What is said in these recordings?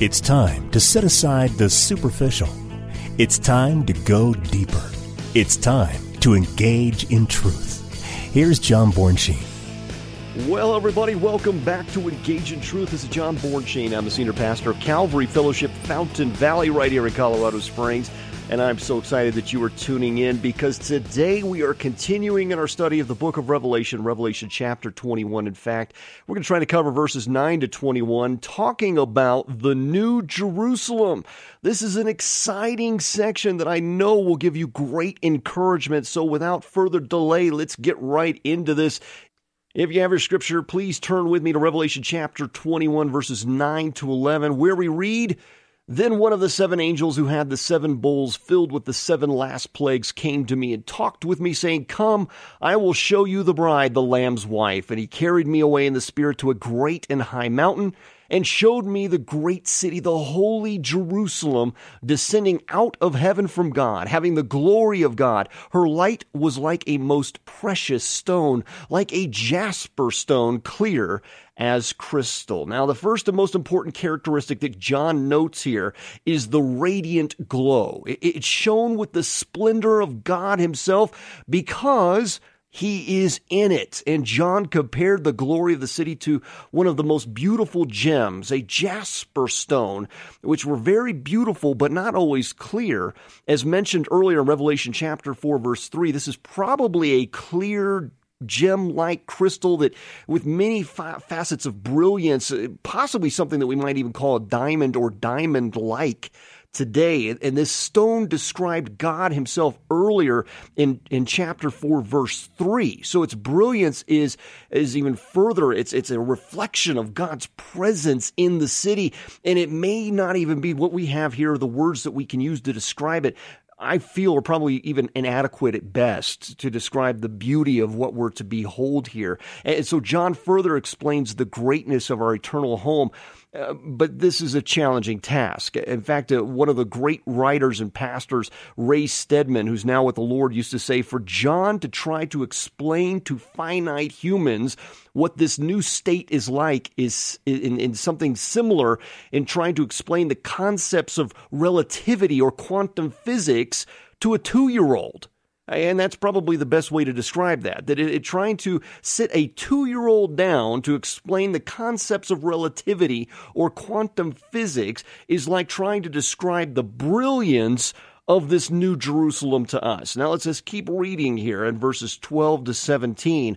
It's time to set aside the superficial. It's time to go deeper. It's time to engage in truth. Here's John Bornschein. Well, everybody, welcome back to Engage in Truth. This is John Bornschein. I'm the senior pastor of Calvary Fellowship Fountain Valley right here in Colorado Springs. And I'm so excited that you are tuning in because today we are continuing in our study of the book of Revelation, Revelation chapter 21. In fact, we're going to try to cover verses 9 to 21, talking about the New Jerusalem. This is an exciting section that I know will give you great encouragement. So without further delay, let's get right into this. If you have your scripture, please turn with me to Revelation chapter 21, verses 9 to 11, where we read, then one of the seven angels who had the seven bowls filled with the seven last plagues came to me and talked with me, saying, Come, I will show you the bride, the Lamb's wife. And he carried me away in the Spirit to a great and high mountain and showed me the great city, the holy Jerusalem, descending out of heaven from God, having the glory of God. Her light was like a most precious stone, like a jasper stone, clear as crystal. Now, the first and most important characteristic that John notes here is the radiant glow. It shone with the splendor of God Himself because he is in it. And John compared the glory of the city to one of the most beautiful gems, a jasper stone, which were very beautiful but not always clear. As mentioned earlier in Revelation chapter 4, verse 3, this is probably a clear gem like crystal that with many fa- facets of brilliance, uh, possibly something that we might even call a diamond or diamond like today. And this stone described God himself earlier in, in chapter 4, verse 3. So its brilliance is, is even further. It's, it's a reflection of God's presence in the city. And it may not even be what we have here, the words that we can use to describe it. I feel are probably even inadequate at best to describe the beauty of what we're to behold here. And so John further explains the greatness of our eternal home but this is a challenging task. In fact, uh, one of the great writers and pastors, Ray Stedman, who's now with the Lord, used to say, For John to try to explain to finite humans what this new state is like is in, in something similar in trying to explain the concepts of relativity or quantum physics to a two year old. And that's probably the best way to describe that. That it, it trying to sit a two year old down to explain the concepts of relativity or quantum physics is like trying to describe the brilliance of this new Jerusalem to us. Now let's just keep reading here in verses 12 to 17.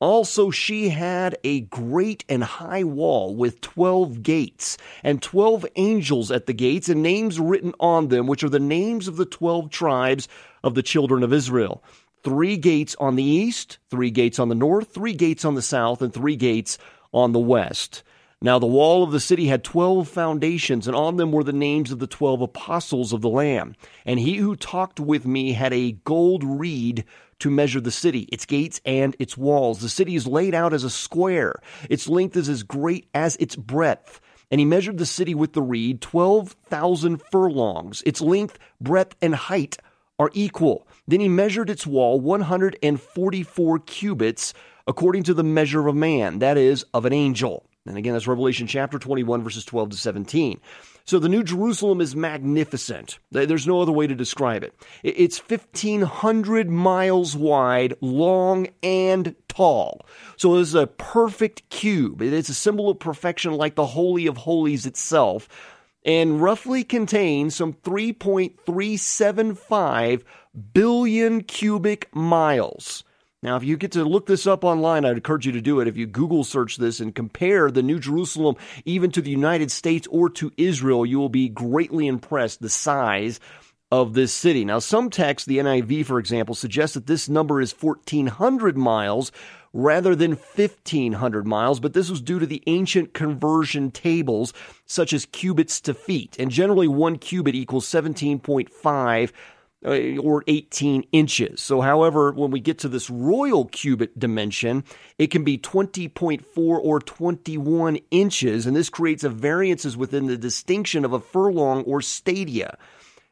Also, she had a great and high wall with twelve gates, and twelve angels at the gates, and names written on them, which are the names of the twelve tribes of the children of Israel. Three gates on the east, three gates on the north, three gates on the south, and three gates on the west. Now the wall of the city had twelve foundations, and on them were the names of the twelve apostles of the Lamb. And he who talked with me had a gold reed to measure the city, its gates and its walls. The city is laid out as a square. Its length is as great as its breadth. And he measured the city with the reed, 12,000 furlongs. Its length, breadth, and height are equal. Then he measured its wall 144 cubits according to the measure of a man, that is, of an angel. And again, that's Revelation chapter 21, verses 12 to 17. So the New Jerusalem is magnificent. There's no other way to describe it. It's 1,500 miles wide, long, and tall. So it's a perfect cube. It's a symbol of perfection like the Holy of Holies itself and roughly contains some 3.375 billion cubic miles. Now, if you get to look this up online, I'd encourage you to do it. If you Google search this and compare the New Jerusalem even to the United States or to Israel, you will be greatly impressed the size of this city. Now, some texts, the NIV, for example, suggest that this number is 1,400 miles rather than 1,500 miles, but this was due to the ancient conversion tables, such as cubits to feet. And generally, one cubit equals 17.5 uh, or 18 inches. So, however, when we get to this royal cubit dimension, it can be 20.4 or 21 inches, and this creates a variances within the distinction of a furlong or stadia.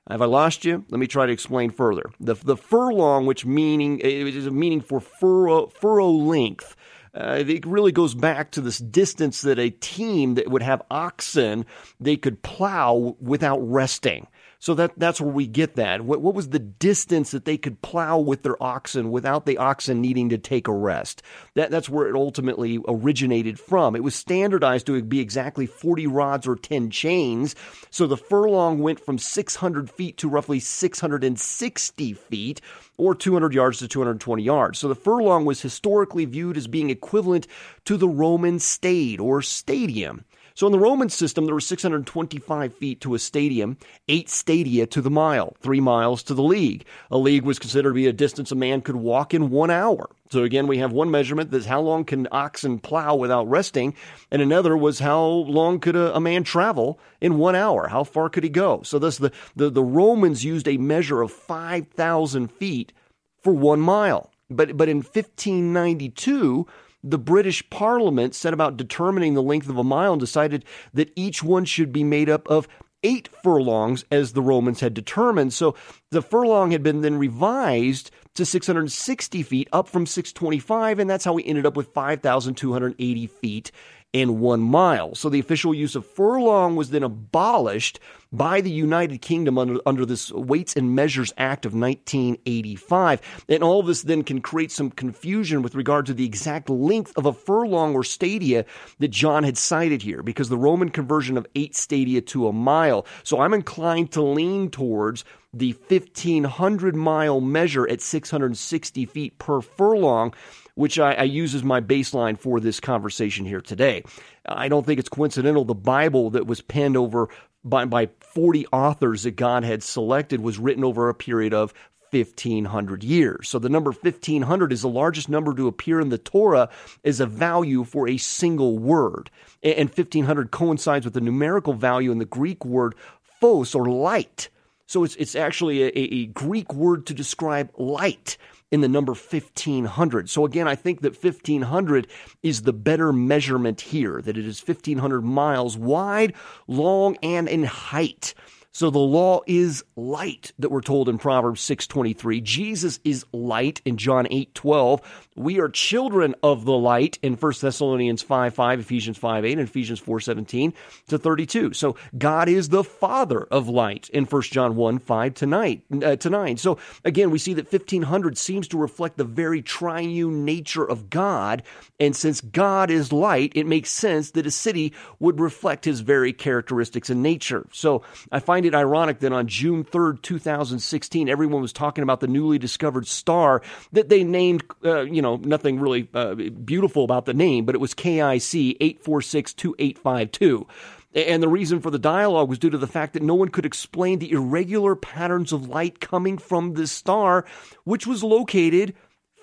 Have I lost you? Let me try to explain further. The, the furlong, which meaning is a meaning for furrow, furrow length, Uh, it really goes back to this distance that a team that would have oxen they could plow without resting. So that that's where we get that. What, what was the distance that they could plow with their oxen without the oxen needing to take a rest? That that's where it ultimately originated from. It was standardized to be exactly 40 rods or 10 chains. So the furlong went from 600 feet to roughly 660 feet or 200 yards to 220 yards. So the furlong was historically viewed as being equivalent to the Roman stade or stadium. So in the Roman system, there were 625 feet to a stadium, eight stadia to the mile, three miles to the league. A league was considered to be a distance a man could walk in one hour. So again, we have one measurement that's how long can oxen plow without resting, and another was how long could a, a man travel in one hour? How far could he go? So thus the, the, the Romans used a measure of 5,000 feet for one mile. But, but in 1592, the British Parliament set about determining the length of a mile and decided that each one should be made up of eight furlongs as the Romans had determined. So the furlong had been then revised to 660 feet, up from 625, and that's how we ended up with 5,280 feet and one mile. So the official use of furlong was then abolished by the United Kingdom under, under this Weights and Measures Act of 1985. And all this then can create some confusion with regard to the exact length of a furlong or stadia that John had cited here, because the Roman conversion of eight stadia to a mile. So I'm inclined to lean towards the 1500 mile measure at 660 feet per furlong which I, I use as my baseline for this conversation here today. I don't think it's coincidental. The Bible that was penned over by, by 40 authors that God had selected was written over a period of 1500 years. So the number 1500 is the largest number to appear in the Torah as a value for a single word. And 1500 coincides with the numerical value in the Greek word phos or light. So it's, it's actually a, a Greek word to describe light in the number 1500. So again, I think that 1500 is the better measurement here, that it is 1500 miles wide, long, and in height. So the law is light that we're told in Proverbs 6:23. Jesus is light in John 8:12. We are children of the light in 1 Thessalonians 5 5, Ephesians 5 8, and Ephesians 4:17 to 32. So God is the Father of light in 1 John 1 5 to 9, uh, to 9. So again, we see that 1500 seems to reflect the very triune nature of God. And since God is light, it makes sense that a city would reflect his very characteristics and nature. So I find it ironic that on June 3rd, 2016, everyone was talking about the newly discovered star that they named, uh, you know, nothing really uh, beautiful about the name, but it was KIC 8462852. And the reason for the dialogue was due to the fact that no one could explain the irregular patterns of light coming from this star, which was located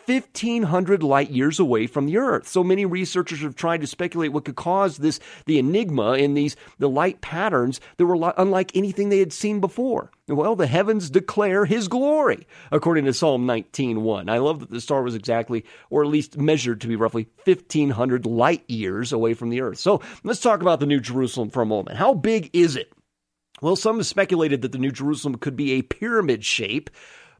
1,500 light years away from the Earth. So many researchers have tried to speculate what could cause this, the enigma in these, the light patterns that were unlike anything they had seen before. Well, the heavens declare his glory, according to Psalm 19.1. I love that the star was exactly, or at least measured to be roughly 1,500 light years away from the Earth. So let's talk about the New Jerusalem for a moment. How big is it? Well, some have speculated that the New Jerusalem could be a pyramid shape,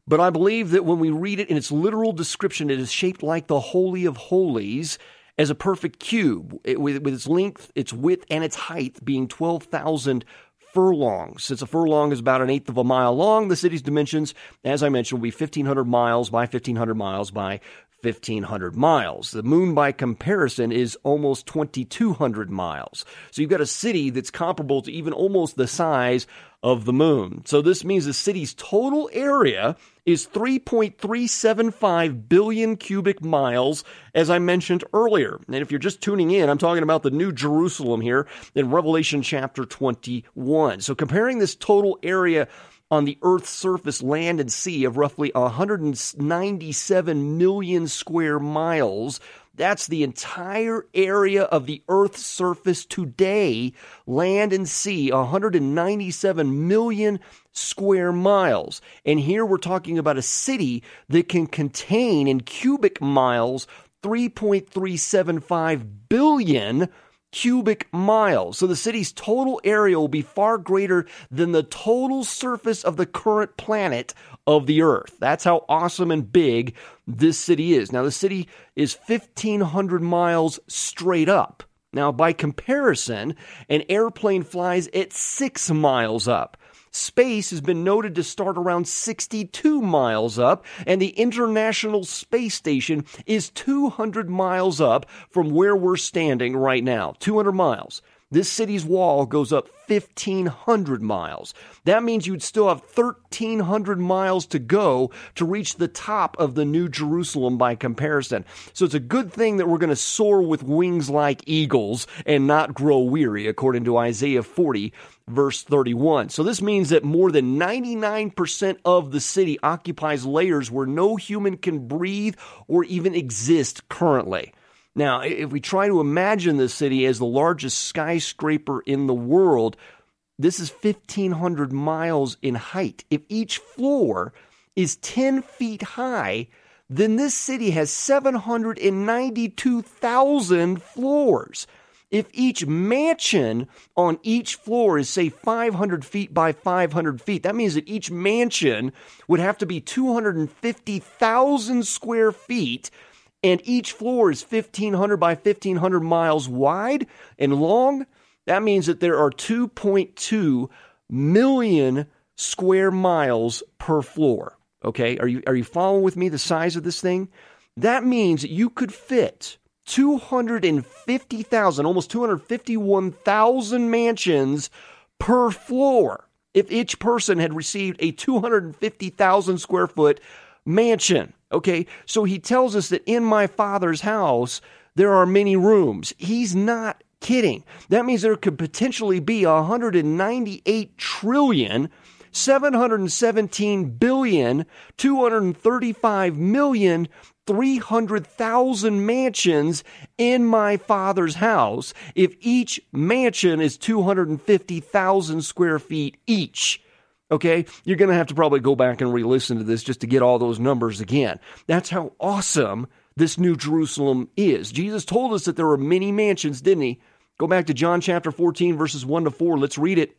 but I believe that when we read it in its literal description, it is shaped like the Holy of Holies as a perfect cube, it, with, with its length, its width, and its height being 12,000 furlongs. Since a furlong is about an eighth of a mile long, the city's dimensions, as I mentioned, will be 1,500 miles by 1,500 miles by 1,500 miles. The moon, by comparison, is almost 2,200 miles. So you've got a city that's comparable to even almost the size of the moon. So this means the city's total area is 3.375 billion cubic miles, as I mentioned earlier. And if you're just tuning in, I'm talking about the New Jerusalem here in Revelation chapter 21. So comparing this total area on the Earth's surface, land, and sea of roughly 197 million square miles. That's the entire area of the Earth's surface today, land and sea, 197 million square miles. And here we're talking about a city that can contain in cubic miles 3.375 billion cubic miles. So the city's total area will be far greater than the total surface of the current planet of the earth. That's how awesome and big this city is. Now, the city is 1,500 miles straight up. Now, by comparison, an airplane flies at six miles up. Space has been noted to start around 62 miles up, and the International Space Station is 200 miles up from where we're standing right now. 200 miles. This city's wall goes up 1,500 miles. That means you'd still have 1,300 miles to go to reach the top of the New Jerusalem by comparison. So it's a good thing that we're going to soar with wings like eagles and not grow weary, according to Isaiah 40, verse 31. So this means that more than 99% of the city occupies layers where no human can breathe or even exist currently. Now, if we try to imagine the city as the largest skyscraper in the world, this is 1,500 miles in height. If each floor is 10 feet high, then this city has 792,000 floors. If each mansion on each floor is, say, 500 feet by 500 feet, that means that each mansion would have to be 250,000 square feet and each floor is 1500 by 1500 miles wide and long, that means that there are 2.2 million square miles per floor. Okay, are you are you following with me the size of this thing? That means that you could fit 250,000, almost 251,000 mansions per floor if each person had received a 250,000 square foot mansion. Okay, so he tells us that in my father's house there are many rooms. He's not kidding. That means there could potentially be 198 trillion. 717 billion, 235 million, 300,000 mansions in my father's house if each mansion is 250,000 square feet each. Okay, you're going to have to probably go back and re listen to this just to get all those numbers again. That's how awesome this new Jerusalem is. Jesus told us that there were many mansions, didn't he? Go back to John chapter 14, verses 1 to 4. Let's read it.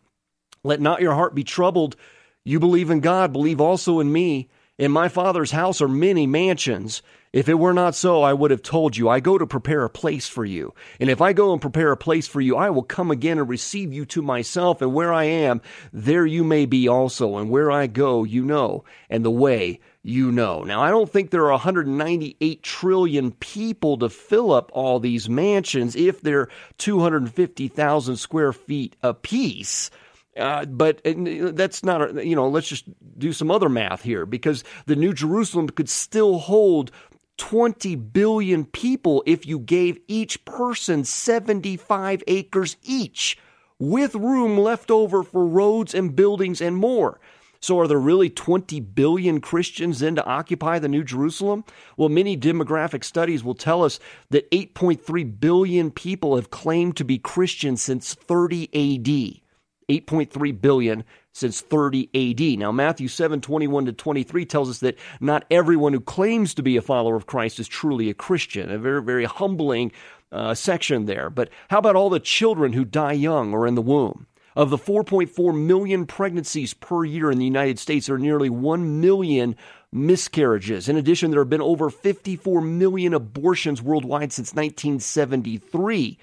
Let not your heart be troubled. You believe in God, believe also in me. In my Father's house are many mansions. If it were not so, I would have told you, I go to prepare a place for you. And if I go and prepare a place for you, I will come again and receive you to myself. And where I am, there you may be also. And where I go, you know, and the way you know. Now, I don't think there are 198 trillion people to fill up all these mansions if they're 250,000 square feet apiece. Uh, but that's not, you know, let's just do some other math here because the New Jerusalem could still hold 20 billion people if you gave each person 75 acres each, with room left over for roads and buildings and more. So, are there really 20 billion Christians then to occupy the New Jerusalem? Well, many demographic studies will tell us that 8.3 billion people have claimed to be Christians since 30 AD. 8.3 billion since 30 AD. Now, Matthew 7 21 to 23 tells us that not everyone who claims to be a follower of Christ is truly a Christian. A very, very humbling uh, section there. But how about all the children who die young or in the womb? Of the 4.4 million pregnancies per year in the United States, there are nearly 1 million miscarriages. In addition, there have been over 54 million abortions worldwide since 1973.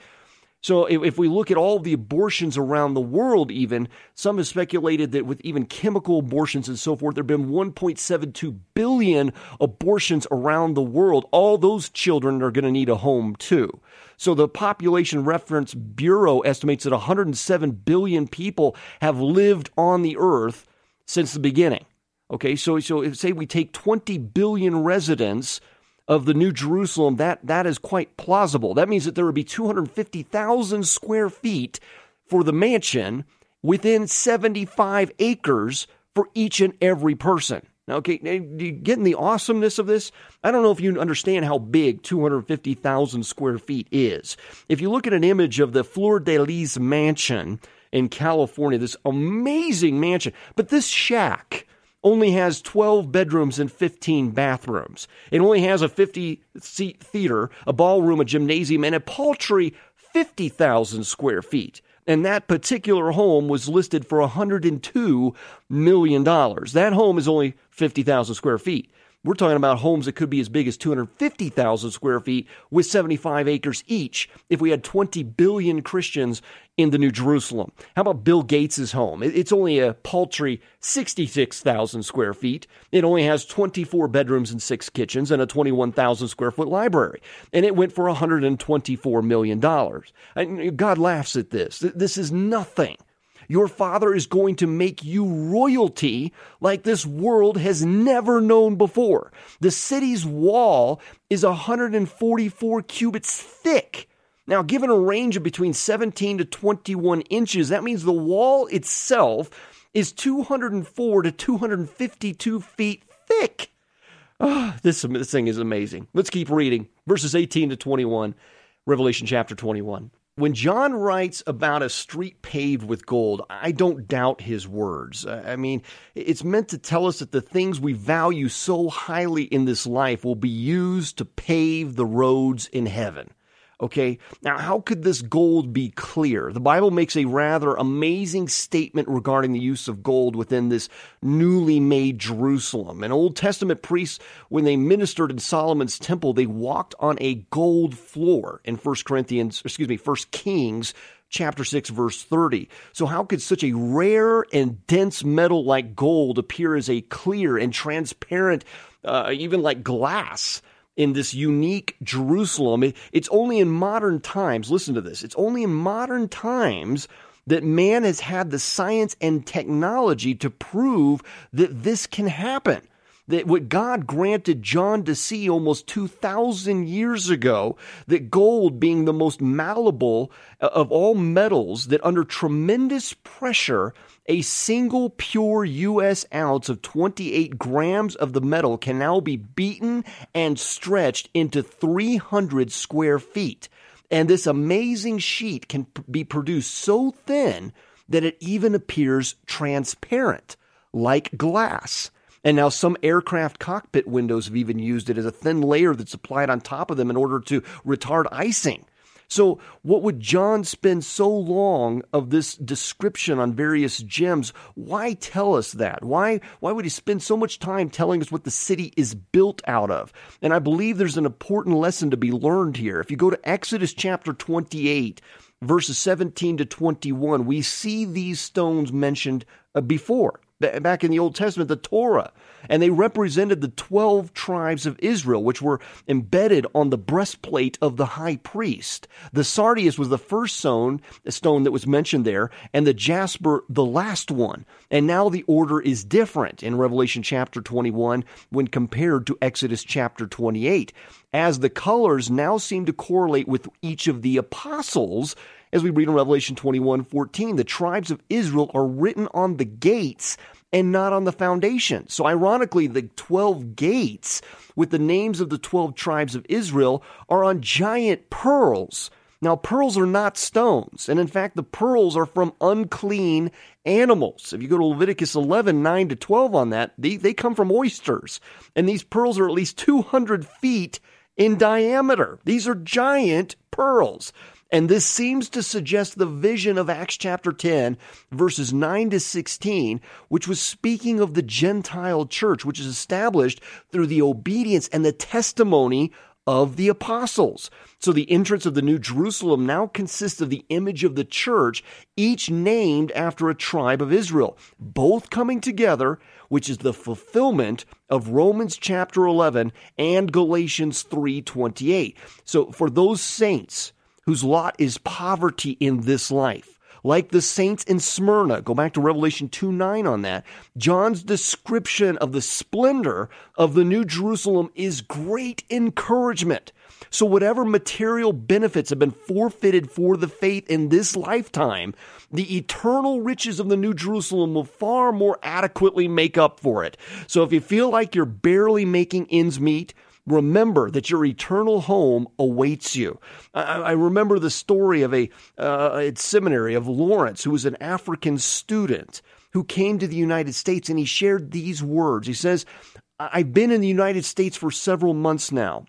So if, if, we look at all the abortions around the world, even some have speculated that with even chemical abortions and so forth, there have been 1.72 billion abortions around the world. All those children are going to need a home too. So the Population Reference Bureau estimates that 107 billion people have lived on the earth since the beginning. Okay, so so say we take 20 billion residents of the New Jerusalem, that, that is quite plausible. That means that there would be 250,000 square feet for the mansion within 75 acres for each and every person. Now, okay, you getting the awesomeness of this? I don't know if you understand how big 250,000 square feet is. If you look at an image of the Fleur de Lis mansion in California, this amazing mansion, but this shack only has 12 bedrooms and 15 bathrooms. It only has a 50 seat theater, a ballroom, a gymnasium, and a paltry 50,000 square feet. And that particular home was listed for $102 million. That home is only 50,000 square feet. We're talking about homes that could be as big as 250,000 square feet with 75 acres each if we had 20 billion Christians in the New Jerusalem. How about Bill Gates' home? It's only a paltry 66,000 square feet. It only has 24 bedrooms and six kitchens and a 21,000 square foot library. And it went for $124 million. God laughs at this. This is nothing your Father is going to make you royalty like this world has never known before. The city's wall is 144 cubits thick. Now, given a range of between 17 to 21 inches, that means the wall itself is 204 to 252 feet thick. Oh, this, this thing is amazing. Let's keep reading. Verses 18 to 21, Revelation chapter 21. When John writes about a street paved with gold, I don't doubt his words. I mean, it's meant to tell us that the things we value so highly in this life will be used to pave the roads in heaven. Okay, now how could this gold be clear? The Bible makes a rather amazing statement regarding the use of gold within this newly made Jerusalem. And Old Testament priests, when they ministered in Solomon's temple, they walked on a gold floor in 1 Corinthians, excuse me, 1 Kings chapter 6 verse 30. So how could such a rare and dense metal like gold appear as a clear and transparent, uh, even like glass? In this unique Jerusalem. It's only in modern times, listen to this, it's only in modern times that man has had the science and technology to prove that this can happen. That what God granted John to see almost 2,000 years ago, that gold being the most malleable uh, of all metals, that under tremendous pressure a single pure U.S. ounce of 28 grams of the metal can now be beaten and stretched into 300 square feet. And this amazing sheet can be produced so thin that it even appears transparent, like glass. And now some aircraft cockpit windows have even used it as a thin layer that's applied on top of them in order to retard icing. So, what would John spend so long of this description on various gems? Why tell us that? Why, why would he spend so much time telling us what the city is built out of? And I believe there's an important lesson to be learned here. If you go to Exodus chapter 28, verses 17 to 21, we see these stones mentioned uh, before back in the Old Testament, the Torah. And they represented the 12 tribes of Israel, which were embedded on the breastplate of the high priest. The sardius was the first stone, stone that was mentioned there, and the jasper the last one. And now the order is different in Revelation chapter 21 when compared to Exodus chapter 28, as the colors now seem to correlate with each of the apostles as we read in Revelation 21 14, the tribes of Israel are written on the gates and not on the foundation. So, ironically, the 12 gates with the names of the 12 tribes of Israel are on giant pearls. Now, pearls are not stones. And in fact, the pearls are from unclean animals. If you go to Leviticus 11, 9 to 12 on that, they, they come from oysters. And these pearls are at least 200 feet in diameter. These are giant pearls. And this seems to suggest the vision of Acts chapter 10, verses 9 to 16, which was speaking of the Gentile church, which is established through the obedience and the testimony of the apostles. So the entrance of the New Jerusalem now consists of the image of the church, each named after a tribe of Israel, both coming together, which is the fulfillment of Romans chapter 11 and Galatians 3:28. So for those saints whose lot is poverty in this life. Like the saints in Smyrna, go back to Revelation 2 9 on that. John's description of the splendor of the New Jerusalem is great encouragement. So, whatever material benefits have been forfeited for the faith in this lifetime, the eternal riches of the New Jerusalem will far more adequately make up for it. So, if you feel like you're barely making ends meet, remember that your eternal home awaits you. I, I remember the story of a uh, seminary of Lawrence, who was an African student who came to the United States, and he shared these words. He says, "I've been in the United States for several months now.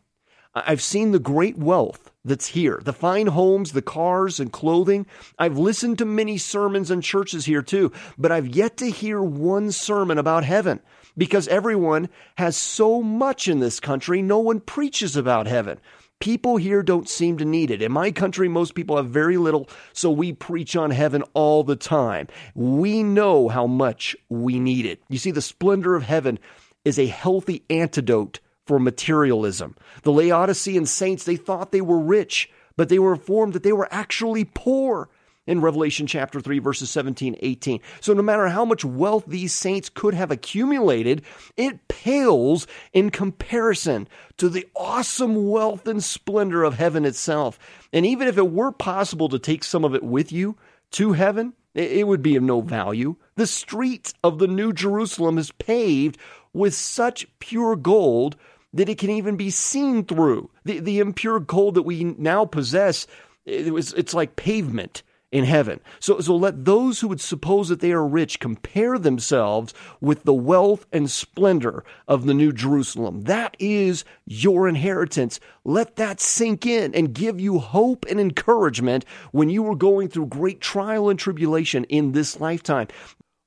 I've seen the great wealth that's here. The fine homes, the cars and clothing. I've listened to many sermons and churches here too, but I've yet to hear one sermon about heaven because everyone has so much in this country. No one preaches about heaven. People here don't seem to need it. In my country, most people have very little, so we preach on heaven all the time. We know how much we need it. You see, the splendor of heaven is a healthy antidote for materialism. The Laodicean saints, they thought they were rich, but they were informed that they were actually poor in Revelation chapter 3, verses 17, 18. So no matter how much wealth these saints could have accumulated, it pales in comparison to the awesome wealth and splendor of heaven itself. And even if it were possible to take some of it with you to heaven, it would be of no value. The street of the New Jerusalem is paved with such pure gold that it can even be seen through. The, the impure gold that we now possess, it was, it's like pavement in heaven. So, so let those who would suppose that they are rich compare themselves with the wealth and splendor of the New Jerusalem. That is your inheritance. Let that sink in and give you hope and encouragement when you are going through great trial and tribulation in this lifetime.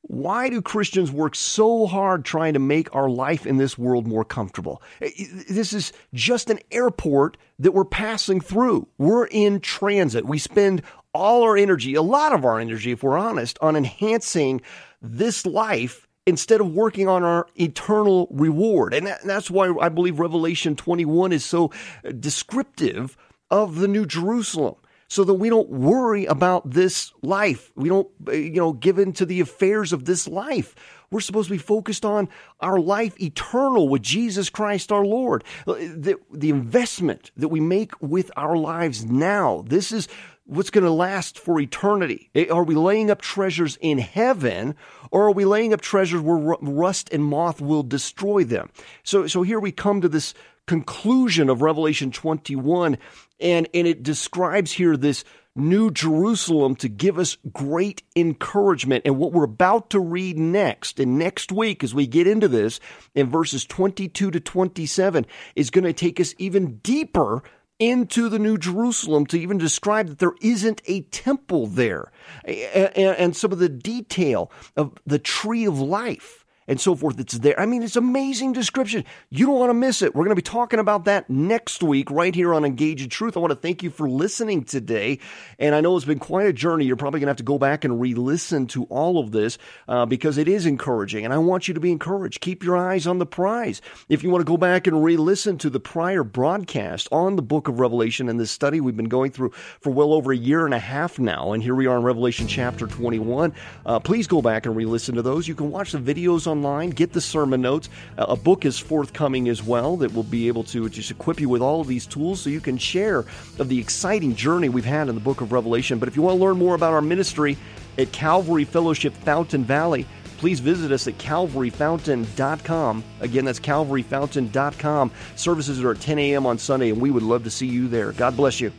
Why do Christians work so hard trying to make our life in this world more comfortable? Eh, eh, this is just an airport that we're passing through. We're in transit. We spend all our energy, a lot of our energy, if we're honest, on enhancing this life instead of working on our eternal reward. And that's why I believe Revelation 21 is so uh, descriptive of the New Jerusalem so that we don't worry about this life. We don't, uh, you know, give in to the affairs of this life. We're supposed to be focused on our life eternal with Jesus Christ our Lord. Uh, the, the investment that we make with our lives now, this is what's going to last for eternity. Eh, are we laying up treasures in heaven or are we laying up treasures where rust and moth will destroy them? So, so here we come to this conclusion of Revelation 21 and, and it describes here this New Jerusalem to give us great encouragement. And what we're about to read next, and next week as we get into this, in verses 22 to 27, is going to take us even deeper into the New Jerusalem to even describe that there isn't a temple there. And, some of the detail of the tree of life and so forth. It's there. I mean, it's amazing description. You don't want to miss it. We're going to be talking about that next week right here on Engage in Truth. I want to thank you for listening today. And I know it's been quite a journey. You're probably going to have to go back and re-listen to all of this uh, because it is encouraging. And I want you to be encouraged. Keep your eyes on the prize. If you want to go back and re-listen to the prior broadcast on the book of Revelation and this study we've been going through for well over a year and a half now, and here we are in Revelation chapter 21, uh, please go back and re-listen to those. You can watch the videos on online, get the sermon notes. Uh, a book is forthcoming as well that will be able to just equip you with all of these tools so you can share of the exciting journey we've had in the book of Revelation. But if you want to learn more about our ministry at Calvary Fellowship Fountain Valley, please visit us at calvaryfountain.com. Again, that's calvaryfountain.com. Services are at 10 a.m. on Sunday, and we would love to see you there. God bless you.